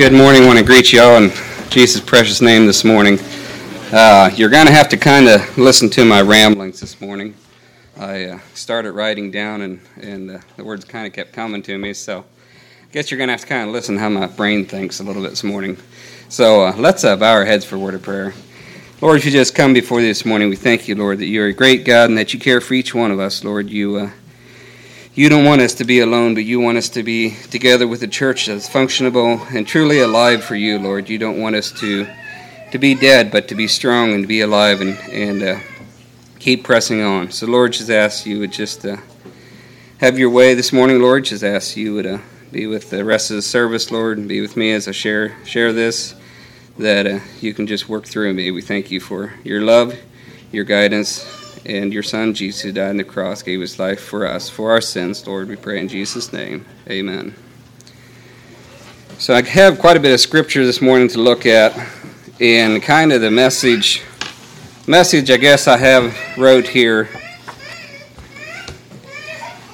Good morning. I want to greet you all in Jesus' precious name this morning. Uh, you're going to have to kind of listen to my ramblings this morning. I uh, started writing down, and, and uh, the words kind of kept coming to me, so I guess you're going to have to kind of listen how my brain thinks a little bit this morning. So uh, let's uh, bow our heads for a word of prayer. Lord, if you just come before this morning, we thank you, Lord, that you're a great God and that you care for each one of us, Lord. You uh, you don't want us to be alone, but you want us to be together with a church that's functionable and truly alive for you, Lord. You don't want us to to be dead, but to be strong and to be alive and and uh, keep pressing on. So, Lord, just ask you would just uh, have your way this morning, Lord. Just ask you would uh, be with the rest of the service, Lord, and be with me as I share share this. That uh, you can just work through me. We thank you for your love, your guidance, and your Son, Jesus, who died on the cross, gave his life for us, for our sins, Lord. We pray in Jesus' name. Amen. So I have quite a bit of scripture this morning to look at, and kind of the message, message I guess I have wrote here.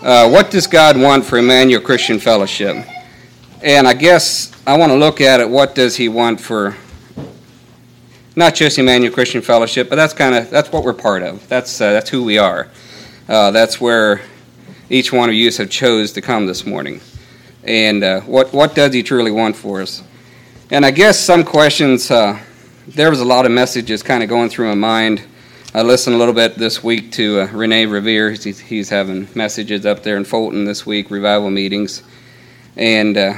Uh, what does God want for Emmanuel Christian Fellowship? And I guess I want to look at it. What does He want for not just Emmanuel Christian Fellowship, but that's kind of that's what we're part of. That's uh, that's who we are. Uh, that's where each one of you have chose to come this morning. And uh, what what does He truly want for us? And I guess some questions. Uh, there was a lot of messages kind of going through my mind. I listened a little bit this week to uh, Rene Revere. He's, he's, having messages up there in Fulton this week, revival meetings, and uh,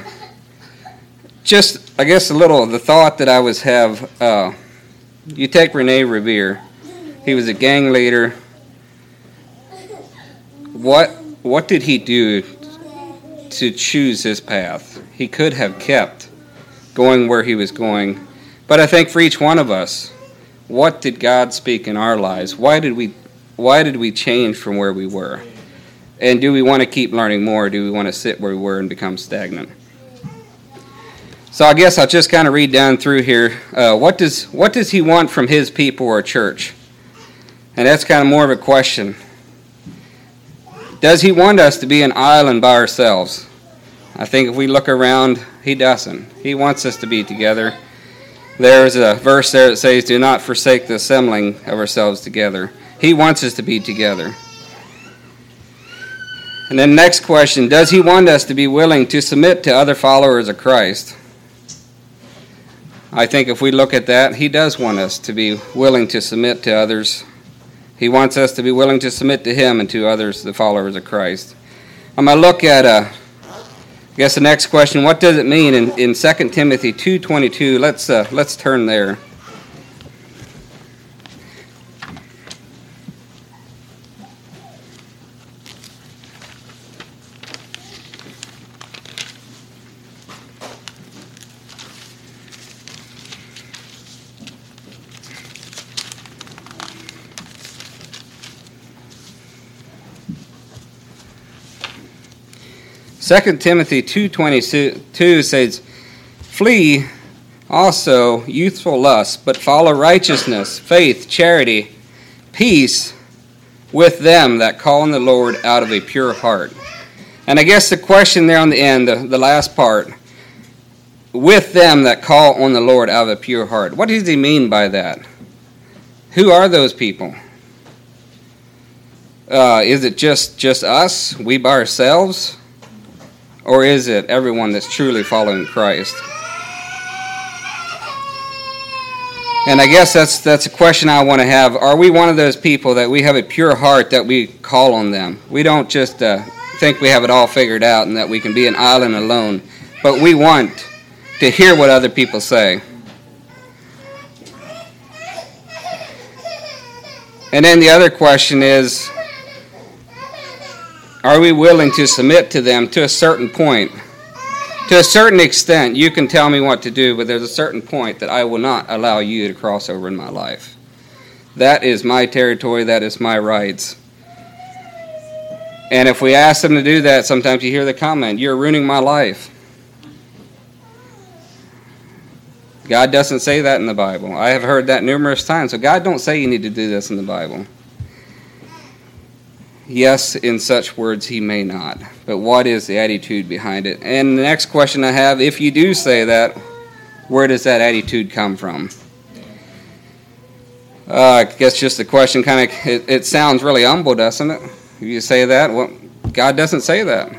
just I guess a little the thought that I was have you take Rene Revere. He was a gang leader. What what did he do to choose his path? He could have kept going where he was going. But I think for each one of us, what did God speak in our lives? Why did we why did we change from where we were? And do we want to keep learning more? do we want to sit where we were and become stagnant? So I guess I'll just kind of read down through here. Uh, what does what does he want from his people or church? And that's kind of more of a question. Does he want us to be an island by ourselves? I think if we look around, he doesn't. He wants us to be together. There's a verse there that says, Do not forsake the assembling of ourselves together. He wants us to be together. And then, next question Does he want us to be willing to submit to other followers of Christ? I think if we look at that, He does want us to be willing to submit to others. He wants us to be willing to submit to Him and to others, the followers of Christ. I'm going to look at, uh, I guess, the next question. What does it mean in, in 2 Timothy 2.22? Let's, uh, let's turn there. 2 Timothy 2.22 says, Flee also youthful lust, but follow righteousness, faith, charity, peace with them that call on the Lord out of a pure heart. And I guess the question there on the end, the, the last part, with them that call on the Lord out of a pure heart. What does he mean by that? Who are those people? Uh, is it just just us, we by ourselves? Or is it everyone that's truly following Christ? And I guess that's that's a question I want to have. Are we one of those people that we have a pure heart that we call on them? We don't just uh, think we have it all figured out and that we can be an island alone, but we want to hear what other people say. And then the other question is are we willing to submit to them to a certain point? To a certain extent, you can tell me what to do, but there's a certain point that I will not allow you to cross over in my life. That is my territory, that is my rights. And if we ask them to do that, sometimes you hear the comment, You're ruining my life. God doesn't say that in the Bible. I have heard that numerous times. So God don't say you need to do this in the Bible. Yes, in such words he may not. But what is the attitude behind it? And the next question I have if you do say that, where does that attitude come from? Uh, I guess just the question kind of it, it, sounds really humble, doesn't it? If you say that, well, God doesn't say that.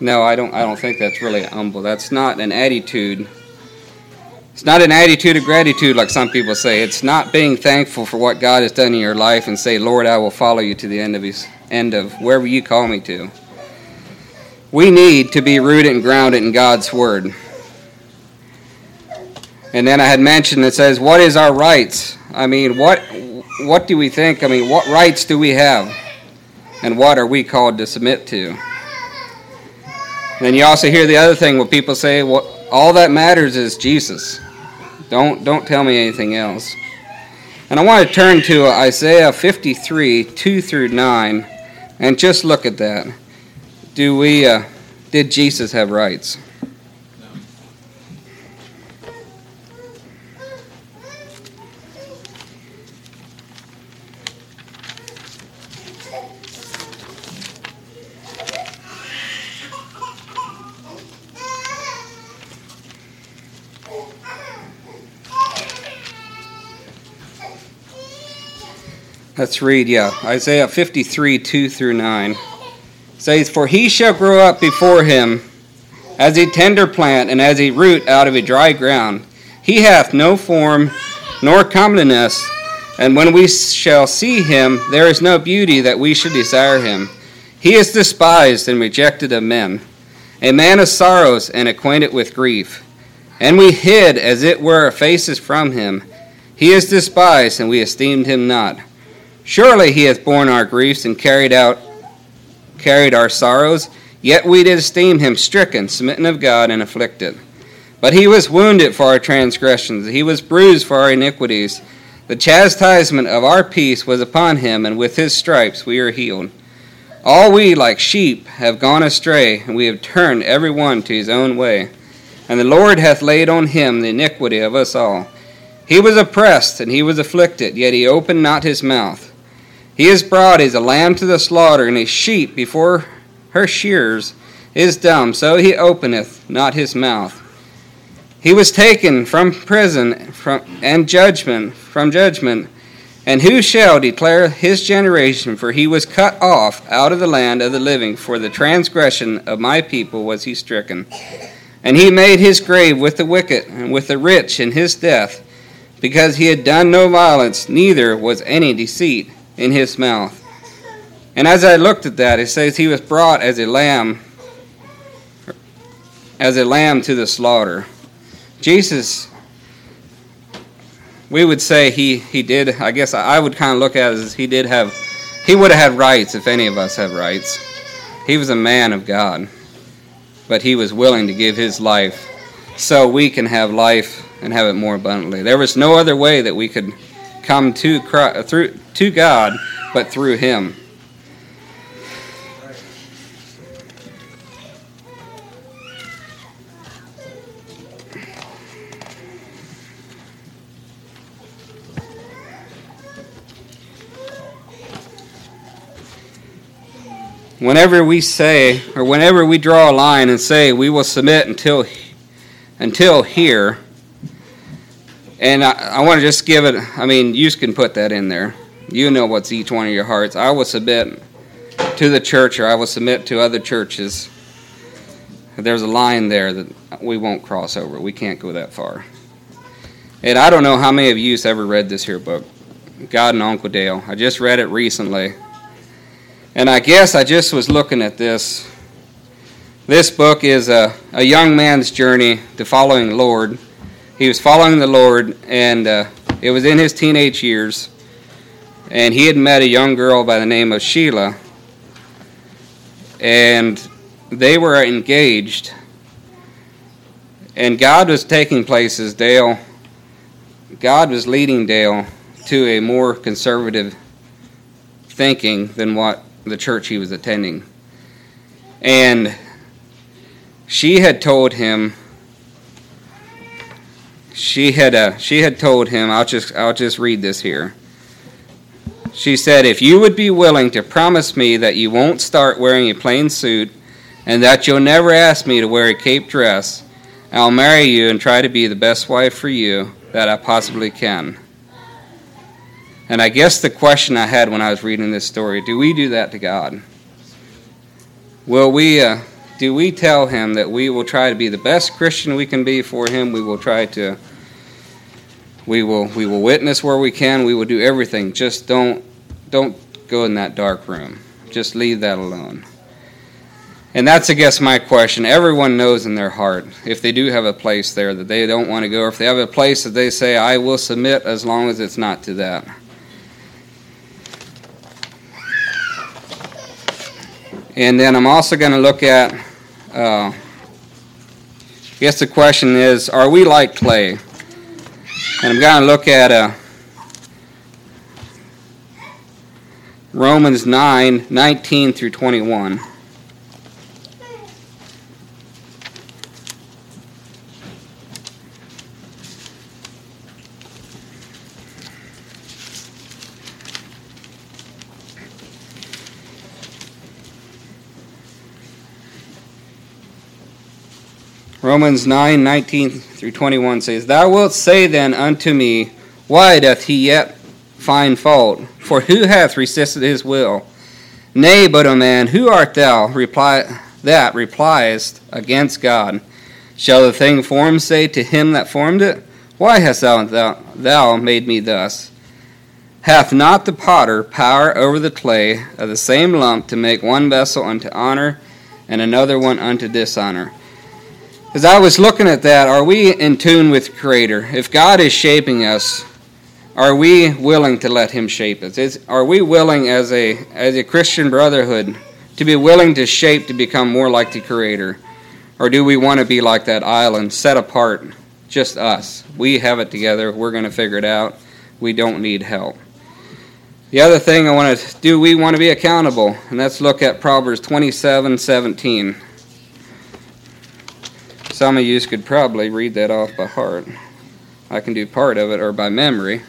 No, I don't. I don't think that's really humble. That's not an attitude. It's not an attitude of gratitude like some people say. It's not being thankful for what God has done in your life and say, "Lord, I will follow you to the end of His end of wherever you call me to." We need to be rooted and grounded in God's word. And then I had mentioned it says, "What is our rights?" I mean, what what do we think? I mean, what rights do we have? And what are we called to submit to? Then you also hear the other thing where people say, well, all that matters is Jesus. Don't, don't tell me anything else. And I want to turn to Isaiah 53, 2 through 9, and just look at that. Do we, uh, did Jesus have rights? Let's read, yeah. Isaiah 53, 2 through 9. It says, For he shall grow up before him as a tender plant and as a root out of a dry ground. He hath no form nor comeliness, and when we shall see him, there is no beauty that we should desire him. He is despised and rejected of men, a man of sorrows and acquainted with grief. And we hid, as it were, our faces from him. He is despised, and we esteemed him not. Surely he hath borne our griefs and carried out carried our sorrows, yet we did esteem him stricken, smitten of God, and afflicted. But he was wounded for our transgressions, he was bruised for our iniquities. The chastisement of our peace was upon him, and with his stripes we are healed. All we, like sheep, have gone astray, and we have turned every one to his own way. And the Lord hath laid on him the iniquity of us all. He was oppressed, and he was afflicted, yet he opened not his mouth. He is brought as a lamb to the slaughter, and a sheep before her shears is dumb, so he openeth not his mouth. He was taken from prison from, and judgment from judgment. And who shall declare his generation? For he was cut off out of the land of the living. For the transgression of my people was he stricken. And he made his grave with the wicked and with the rich in his death, because he had done no violence, neither was any deceit in his mouth. And as I looked at that, it says he was brought as a lamb, as a lamb to the slaughter. Jesus, we would say he, he did, I guess I would kind of look at it as he did have, he would have had rights if any of us have rights. He was a man of God, but he was willing to give his life so we can have life and have it more abundantly. There was no other way that we could come to Christ, through to God, but through Him. Whenever we say, or whenever we draw a line and say we will submit until until here, and I, I want to just give it, I mean, you can put that in there. You know what's each one of your hearts. I will submit to the church or I will submit to other churches. There's a line there that we won't cross over. We can't go that far. And I don't know how many of you ever read this here book, God and Uncle Dale. I just read it recently. And I guess I just was looking at this. This book is a, a young man's journey to following the Lord. He was following the Lord, and uh, it was in his teenage years and he had met a young girl by the name of Sheila, and they were engaged. And God was taking places, Dale. God was leading Dale to a more conservative thinking than what the church he was attending. And she had told him she had uh, she had told him I'll just I'll just read this here. She said, If you would be willing to promise me that you won't start wearing a plain suit and that you'll never ask me to wear a cape dress, I'll marry you and try to be the best wife for you that I possibly can. And I guess the question I had when I was reading this story do we do that to God? Will we, uh, do we tell Him that we will try to be the best Christian we can be for Him? We will try to, we will, we will witness where we can. We will do everything. Just don't, don't go in that dark room. Just leave that alone. And that's, I guess, my question. Everyone knows in their heart if they do have a place there that they don't want to go, or if they have a place that they say, I will submit as long as it's not to that. And then I'm also going to look at, uh, I guess the question is, are we like clay? And I'm going to look at uh, Romans 9 19 through 21. Romans 9 19 through 21 says, Thou wilt say then unto me, Why doth he yet find fault? For who hath resisted his will? Nay, but a man, who art thou reply, that repliest against God? Shall the thing formed say to him that formed it, Why hast thou, thou, thou made me thus? Hath not the potter power over the clay of the same lump to make one vessel unto honor and another one unto dishonor? As I was looking at that, are we in tune with Creator? If God is shaping us, are we willing to let Him shape us? Is, are we willing as a as a Christian brotherhood to be willing to shape to become more like the Creator? Or do we want to be like that island, set apart, just us? We have it together. We're going to figure it out. We don't need help. The other thing I want to do, we want to be accountable, and let's look at Proverbs 27 17. Some of you could probably read that off by heart. I can do part of it or by memory.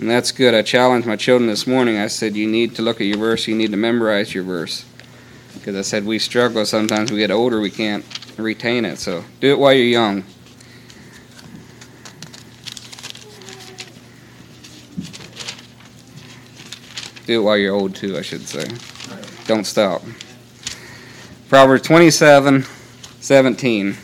And that's good. I challenged my children this morning. I said, You need to look at your verse, you need to memorize your verse. Because I said, We struggle sometimes. We get older, we can't retain it. So do it while you're young. Do it while you're old, too, I should say. Don't stop. Proverbs 27 17.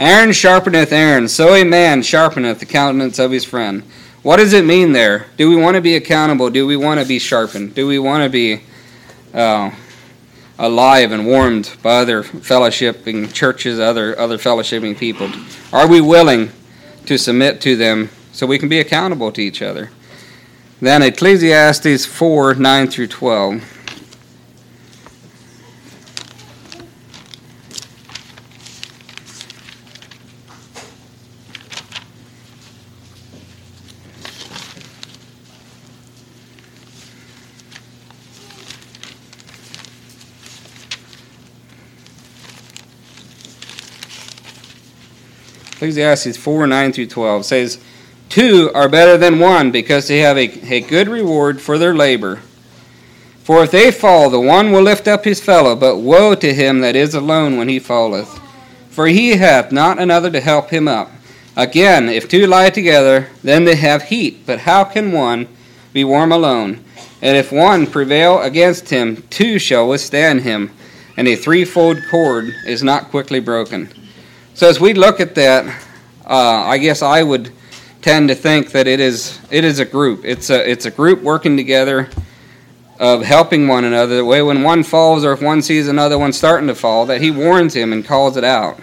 Iron sharpeneth iron, so a man sharpeneth the countenance of his friend. What does it mean there? Do we want to be accountable? Do we want to be sharpened? Do we want to be uh, alive and warmed by other fellowshipping churches, other other fellowshipping people? Are we willing to submit to them so we can be accountable to each other? Then Ecclesiastes 4 9 through 12. Ecclesiastes 4 9 through 12 says, Two are better than one because they have a, a good reward for their labor. For if they fall, the one will lift up his fellow, but woe to him that is alone when he falleth. For he hath not another to help him up. Again, if two lie together, then they have heat, but how can one be warm alone? And if one prevail against him, two shall withstand him, and a threefold cord is not quickly broken. So as we look at that, uh, I guess I would tend to think that it is it is a group. It's a it's a group working together of helping one another. The way when one falls or if one sees another one starting to fall, that he warns him and calls it out.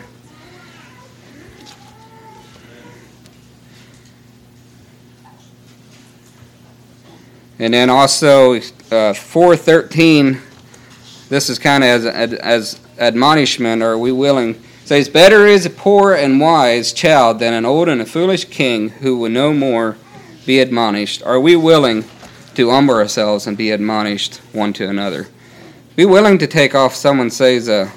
And then also uh, 413, this is kind of as, as admonishment, are we willing says, Better is a poor and wise child than an old and a foolish king who will no more be admonished. Are we willing to humble ourselves and be admonished one to another? Be willing to take off someone says, uh,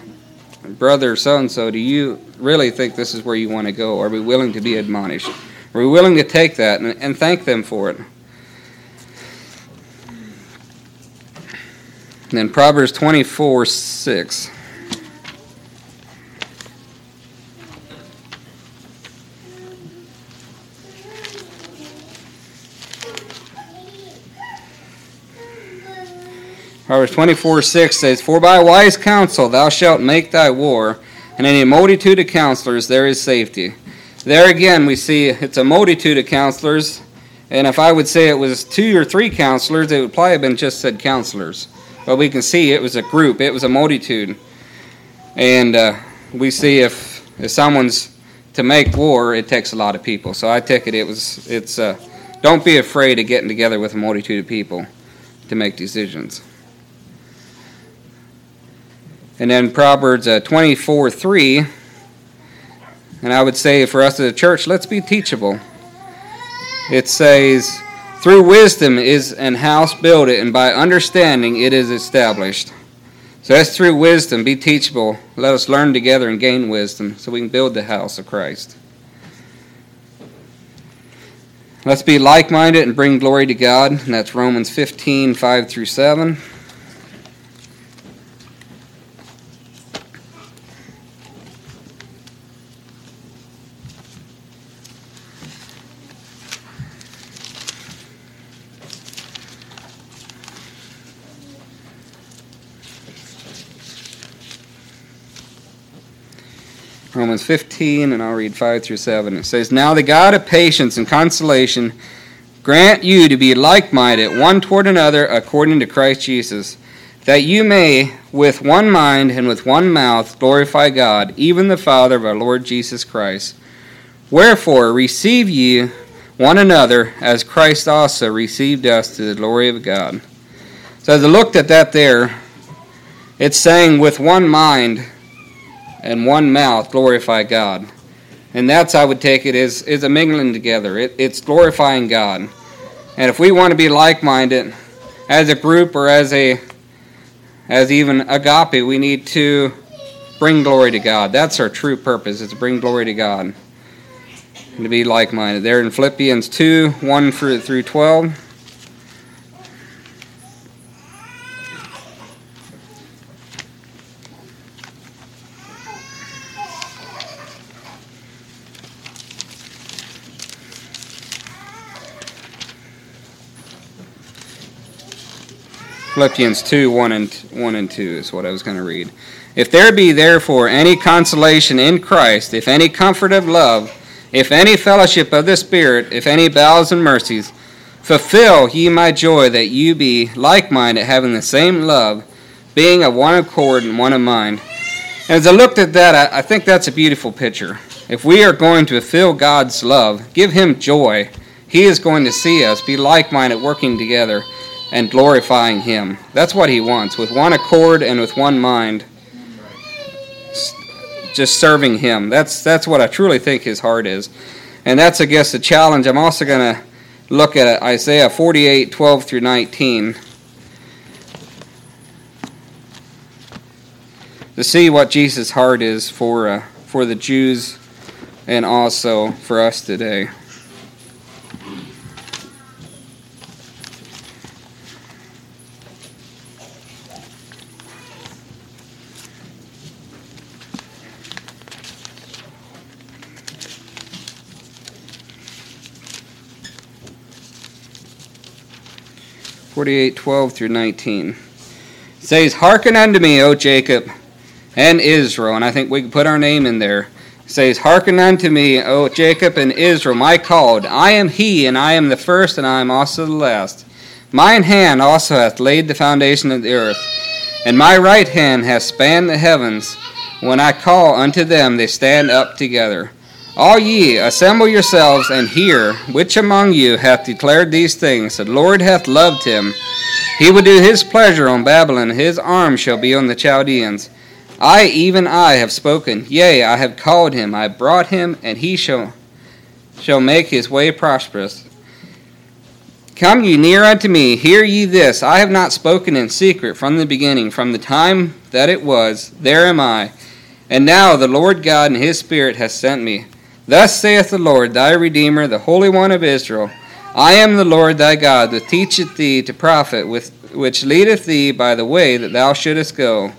Brother so and so, do you really think this is where you want to go? Are we willing to be admonished? Are we willing to take that and, and thank them for it? And then Proverbs 24 6. Proverbs 24 6 says, For by wise counsel thou shalt make thy war, and in a multitude of counselors there is safety. There again, we see it's a multitude of counselors, and if I would say it was two or three counselors, it would probably have been just said counselors. But we can see it was a group, it was a multitude. And uh, we see if, if someone's to make war, it takes a lot of people. So I take it it was it's uh, don't be afraid of getting together with a multitude of people to make decisions. And then Proverbs uh, 24 3. And I would say for us as a church, let's be teachable. It says, Through wisdom is an house builded, and by understanding it is established. So that's through wisdom. Be teachable. Let us learn together and gain wisdom so we can build the house of Christ. Let's be like minded and bring glory to God. And that's Romans 15 5 through 7. Romans 15, and I'll read 5 through 7. It says, Now the God of patience and consolation grant you to be like minded one toward another according to Christ Jesus, that you may, with one mind and with one mouth, glorify God, even the Father of our Lord Jesus Christ. Wherefore, receive ye one another as Christ also received us to the glory of God. So as I looked at that there, it's saying with one mind and one mouth glorify God. And that's I would take it is is a mingling together. It, it's glorifying God. And if we want to be like-minded as a group or as a as even agape, we need to bring glory to God. That's our true purpose, is to bring glory to God. And to be like-minded. There in Philippians 2, 1 through 12. Philippians 2 1 and, 1 and 2 is what I was going to read. If there be therefore any consolation in Christ, if any comfort of love, if any fellowship of the Spirit, if any bowels and mercies, fulfill ye my joy that you be like minded, having the same love, being of one accord and one of mind. And as I looked at that, I, I think that's a beautiful picture. If we are going to fulfill God's love, give Him joy, He is going to see us be like minded, working together and glorifying Him. That's what He wants, with one accord and with one mind, just serving Him. That's, that's what I truly think His heart is. And that's, I guess, the challenge. I'm also going to look at Isaiah 48 12 through 19. To see what Jesus' heart is for, uh, for the Jews and also for us today. Forty-eight, twelve through 19. It says, Hearken unto me, O Jacob and Israel. And I think we can put our name in there. It says, Hearken unto me, O Jacob and Israel, my called. I am he, and I am the first, and I am also the last. Mine hand also hath laid the foundation of the earth, and my right hand hath spanned the heavens. When I call unto them, they stand up together. All ye, assemble yourselves and hear, which among you hath declared these things? The Lord hath loved him. He will do his pleasure on Babylon, his arm shall be on the Chaldeans. I, even I, have spoken. Yea, I have called him, I brought him, and he shall, shall make his way prosperous. Come ye near unto me, hear ye this. I have not spoken in secret from the beginning, from the time that it was. There am I. And now the Lord God and his Spirit hath sent me. Thus saith the Lord, thy Redeemer, the Holy One of Israel I am the Lord thy God, that teacheth thee to profit with which leadeth thee by the way that thou shouldest go.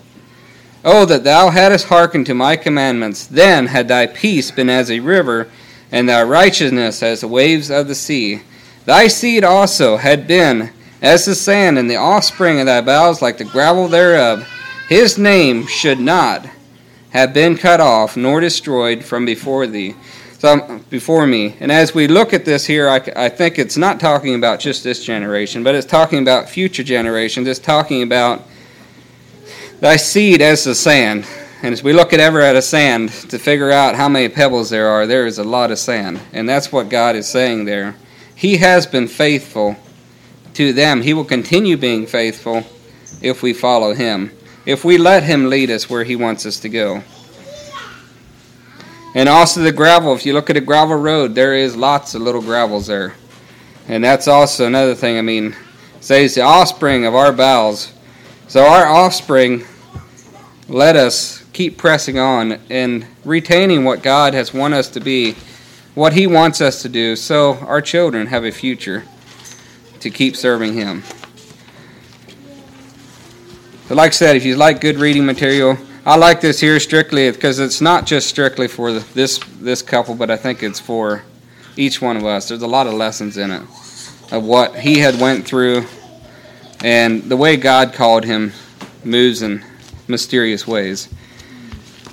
Oh, that thou hadst hearkened to my commandments, then had thy peace been as a river, and thy righteousness as the waves of the sea. Thy seed also had been as the sand, and the offspring of thy bowels like the gravel thereof. His name should not have been cut off, nor destroyed from before thee. Before me. And as we look at this here, I, I think it's not talking about just this generation, but it's talking about future generations. It's talking about thy seed as the sand. And as we look at ever at a sand to figure out how many pebbles there are, there is a lot of sand. And that's what God is saying there. He has been faithful to them. He will continue being faithful if we follow Him, if we let Him lead us where He wants us to go. And also the gravel. If you look at a gravel road, there is lots of little gravels there. And that's also another thing. I mean, says the offspring of our bowels. So our offspring let us keep pressing on and retaining what God has wanted us to be, what He wants us to do, so our children have a future to keep serving Him. So, like I said, if you like good reading material, I like this here strictly because it's not just strictly for this this couple, but I think it's for each one of us. There's a lot of lessons in it of what he had went through and the way God called him moves in mysterious ways.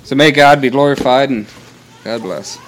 So may God be glorified and God bless.